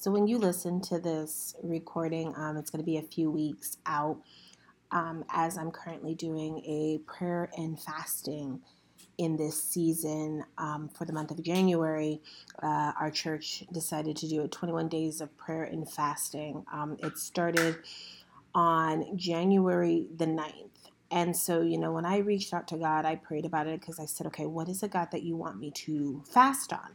So when you listen to this recording, um, it's going to be a few weeks out um, as I'm currently doing a prayer and fasting in this season um, for the month of January. Uh, our church decided to do a 21 days of prayer and fasting. Um, it started on January the 9th. And so, you know, when I reached out to God, I prayed about it because I said, okay, what is it, God, that you want me to fast on?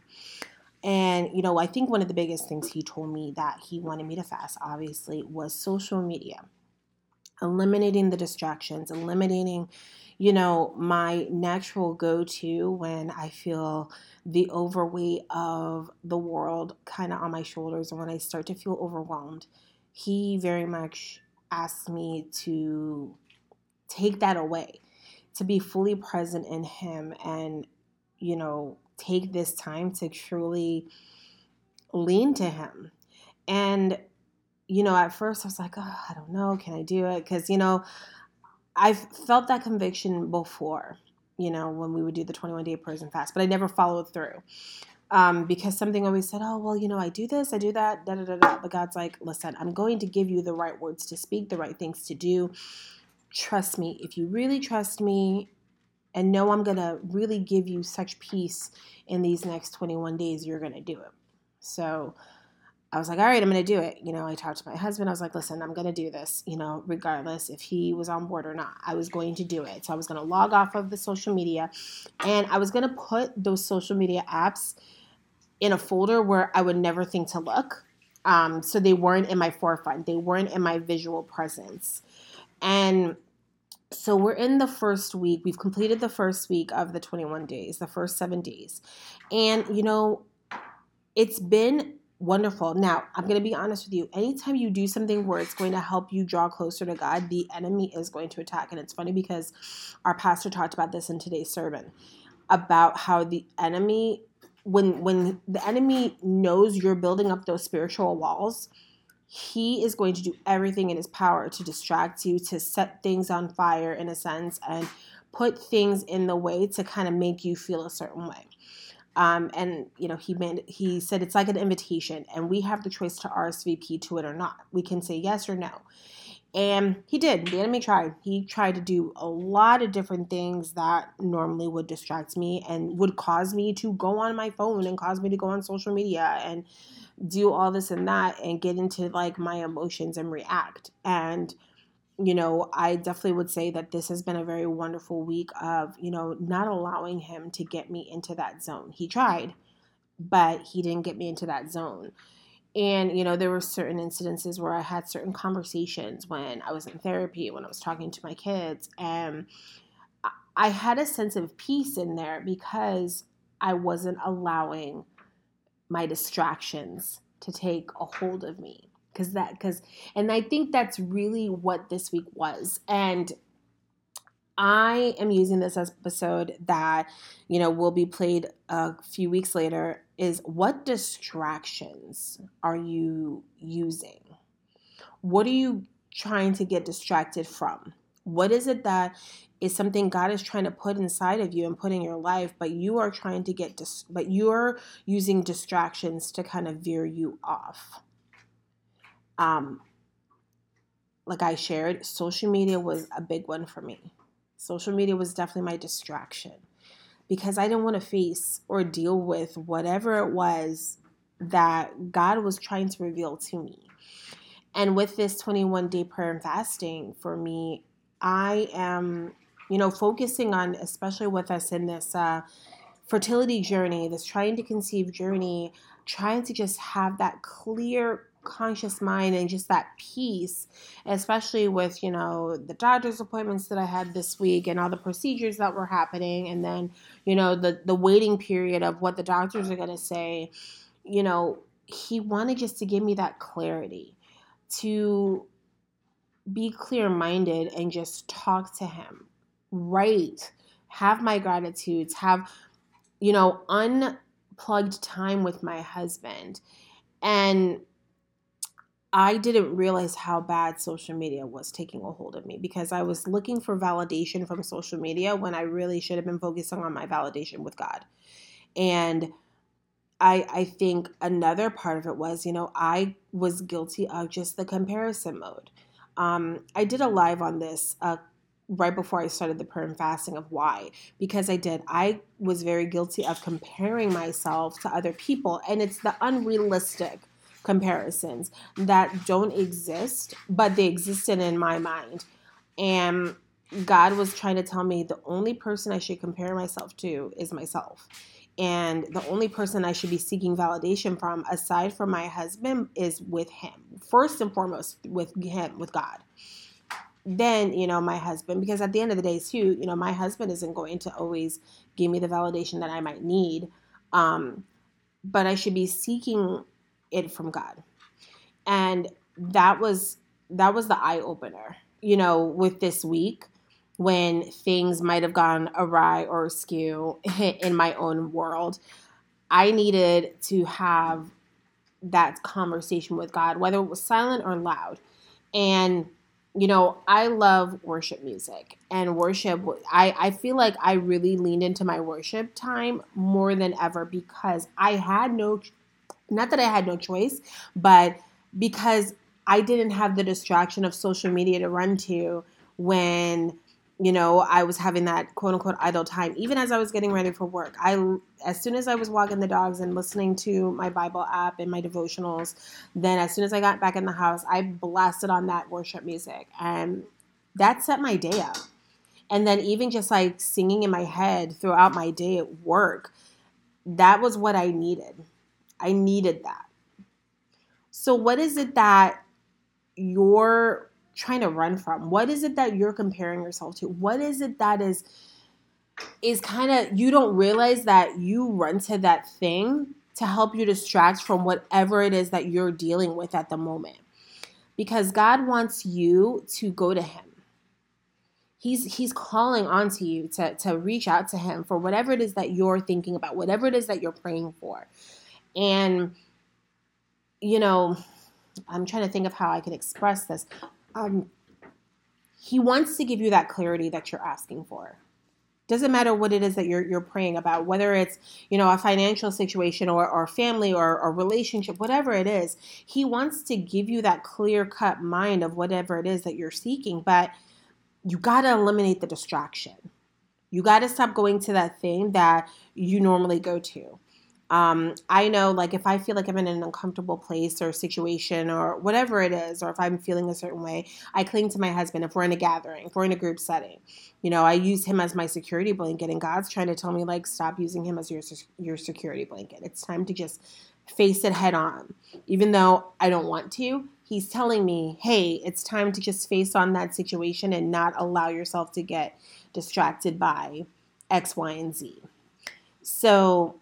And, you know, I think one of the biggest things he told me that he wanted me to fast, obviously, was social media. Eliminating the distractions, eliminating, you know, my natural go to when I feel the overweight of the world kind of on my shoulders and when I start to feel overwhelmed. He very much asked me to take that away, to be fully present in Him and, you know, take this time to truly lean to him. And, you know, at first I was like, oh, I don't know, can I do it? Because, you know, I've felt that conviction before, you know, when we would do the 21 day and fast, but I never followed through. Um, because something always said, oh, well, you know, I do this, I do that, da da da da. But God's like, listen, I'm going to give you the right words to speak, the right things to do. Trust me. If you really trust me and know I'm going to really give you such peace in these next 21 days, you're going to do it. So I was like, all right, I'm going to do it. You know, I talked to my husband. I was like, listen, I'm going to do this, you know, regardless if he was on board or not. I was going to do it. So I was going to log off of the social media and I was going to put those social media apps in a folder where I would never think to look. Um, so they weren't in my forefront, they weren't in my visual presence. And so we're in the first week. We've completed the first week of the 21 days, the first seven days. And, you know, it's been wonderful. Now, I'm going to be honest with you. Anytime you do something where it's going to help you draw closer to God, the enemy is going to attack. And it's funny because our pastor talked about this in today's sermon about how the enemy when when the enemy knows you're building up those spiritual walls, he is going to do everything in his power to distract you, to set things on fire in a sense, and put things in the way to kind of make you feel a certain way. Um, and you know, he made he said it's like an invitation, and we have the choice to RSVP to it or not. We can say yes or no. And he did. The enemy tried. He tried to do a lot of different things that normally would distract me and would cause me to go on my phone and cause me to go on social media and do all this and that and get into like my emotions and react. And, you know, I definitely would say that this has been a very wonderful week of, you know, not allowing him to get me into that zone. He tried, but he didn't get me into that zone. And, you know, there were certain incidences where I had certain conversations when I was in therapy, when I was talking to my kids, and I had a sense of peace in there because I wasn't allowing my distractions to take a hold of me. Because that because and i think that's really what this week was. And i am using this episode that you know will be played a few weeks later is what distractions are you using? What are you trying to get distracted from what is it that is something God is trying to put inside of you and put in your life, but you are trying to get dis- but you're using distractions to kind of veer you off. Um like I shared, social media was a big one for me. Social media was definitely my distraction because I didn't want to face or deal with whatever it was that God was trying to reveal to me. And with this 21 day prayer and fasting, for me, I am, you know, focusing on, especially with us in this uh, fertility journey, this trying to conceive journey, trying to just have that clear conscious mind and just that peace especially with you know the doctor's appointments that i had this week and all the procedures that were happening and then you know the the waiting period of what the doctors are going to say. You know he wanted just to give me that clarity to be clear minded and just talk to him. Write, have my gratitudes, have, you know, unplugged time with my husband. And I didn't realize how bad social media was taking a hold of me because I was looking for validation from social media when I really should have been focusing on my validation with God. And I, I think another part of it was, you know, I was guilty of just the comparison mode. Um, I did a live on this uh, right before I started the prayer and fasting of why. Because I did. I was very guilty of comparing myself to other people. And it's the unrealistic comparisons that don't exist, but they existed in my mind. And God was trying to tell me the only person I should compare myself to is myself. And the only person I should be seeking validation from, aside from my husband, is with him. First and foremost, with him, with God. Then you know my husband because at the end of the day too you know my husband isn't going to always give me the validation that i might need. Um, but i should be seeking it from god. And that was that was the eye opener you know with this week when things might have gone awry or askew in my own world i needed to have that conversation with god whether it was silent or loud and you know, I love worship music and worship. I, I feel like I really leaned into my worship time more than ever because I had no, not that I had no choice, but because I didn't have the distraction of social media to run to when you know, I was having that quote unquote idle time. Even as I was getting ready for work, I as soon as I was walking the dogs and listening to my Bible app and my devotionals, then as soon as I got back in the house, I blasted on that worship music, and that set my day up. And then even just like singing in my head throughout my day at work, that was what I needed. I needed that. So, what is it that your trying to run from? What is it that you're comparing yourself to? What is it that is is kind of you don't realize that you run to that thing to help you distract from whatever it is that you're dealing with at the moment. Because God wants you to go to him. He's he's calling onto you to to reach out to him for whatever it is that you're thinking about, whatever it is that you're praying for. And you know, I'm trying to think of how I can express this um, he wants to give you that clarity that you're asking for. Doesn't matter what it is that you're you're praying about whether it's you know a financial situation or or family or a relationship whatever it is he wants to give you that clear cut mind of whatever it is that you're seeking but you got to eliminate the distraction. You got to stop going to that thing that you normally go to um, I know, like, if I feel like I'm in an uncomfortable place or situation or whatever it is, or if I'm feeling a certain way, I cling to my husband. If we're in a gathering, if we're in a group setting, you know, I use him as my security blanket. And God's trying to tell me, like, stop using him as your your security blanket. It's time to just face it head on. Even though I don't want to, he's telling me, hey, it's time to just face on that situation and not allow yourself to get distracted by X, Y, and Z. So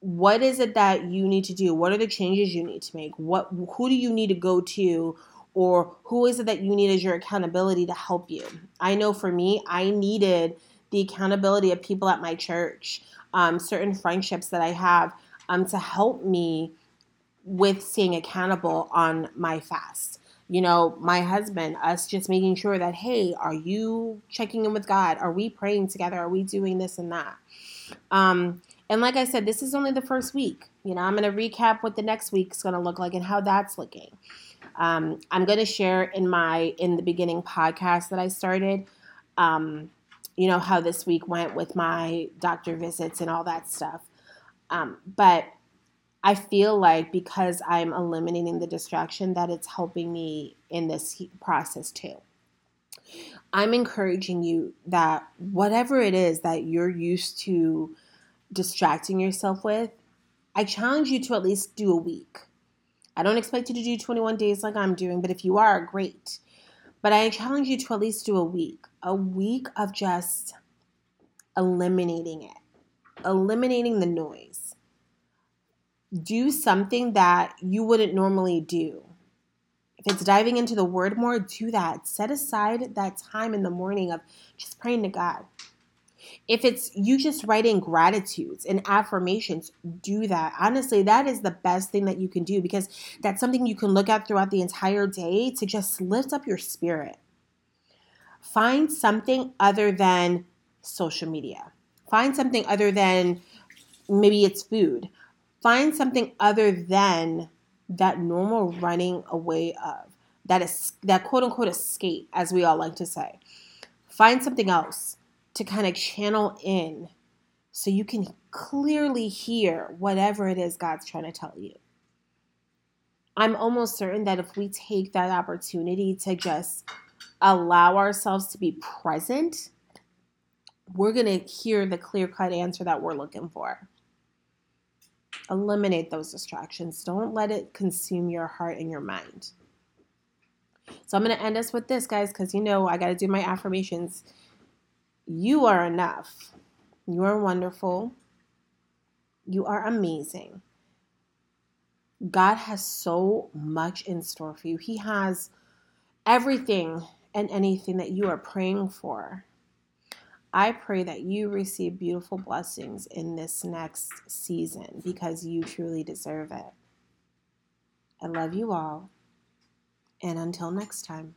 what is it that you need to do? What are the changes you need to make? What who do you need to go to or who is it that you need as your accountability to help you? I know for me, I needed the accountability of people at my church, um, certain friendships that I have um, to help me with staying accountable on my fast. You know, my husband, us just making sure that, hey, are you checking in with God? Are we praying together? Are we doing this and that? Um, and like I said, this is only the first week. You know, I'm going to recap what the next week's going to look like and how that's looking. Um, I'm going to share in my in the beginning podcast that I started. Um, you know how this week went with my doctor visits and all that stuff. Um, but I feel like because I'm eliminating the distraction, that it's helping me in this process too. I'm encouraging you that whatever it is that you're used to distracting yourself with, I challenge you to at least do a week. I don't expect you to do 21 days like I'm doing, but if you are, great. But I challenge you to at least do a week. A week of just eliminating it, eliminating the noise. Do something that you wouldn't normally do. If it's diving into the word more, do that. Set aside that time in the morning of just praying to God. If it's you just writing gratitudes and affirmations, do that. Honestly, that is the best thing that you can do because that's something you can look at throughout the entire day to just lift up your spirit. Find something other than social media. Find something other than maybe it's food. Find something other than that normal running away of that is that quote unquote escape, as we all like to say. Find something else to kind of channel in so you can clearly hear whatever it is God's trying to tell you. I'm almost certain that if we take that opportunity to just allow ourselves to be present, we're going to hear the clear cut answer that we're looking for. Eliminate those distractions. Don't let it consume your heart and your mind. So I'm going to end us with this, guys, because you know I got to do my affirmations. You are enough. You are wonderful. You are amazing. God has so much in store for you. He has everything and anything that you are praying for. I pray that you receive beautiful blessings in this next season because you truly deserve it. I love you all. And until next time.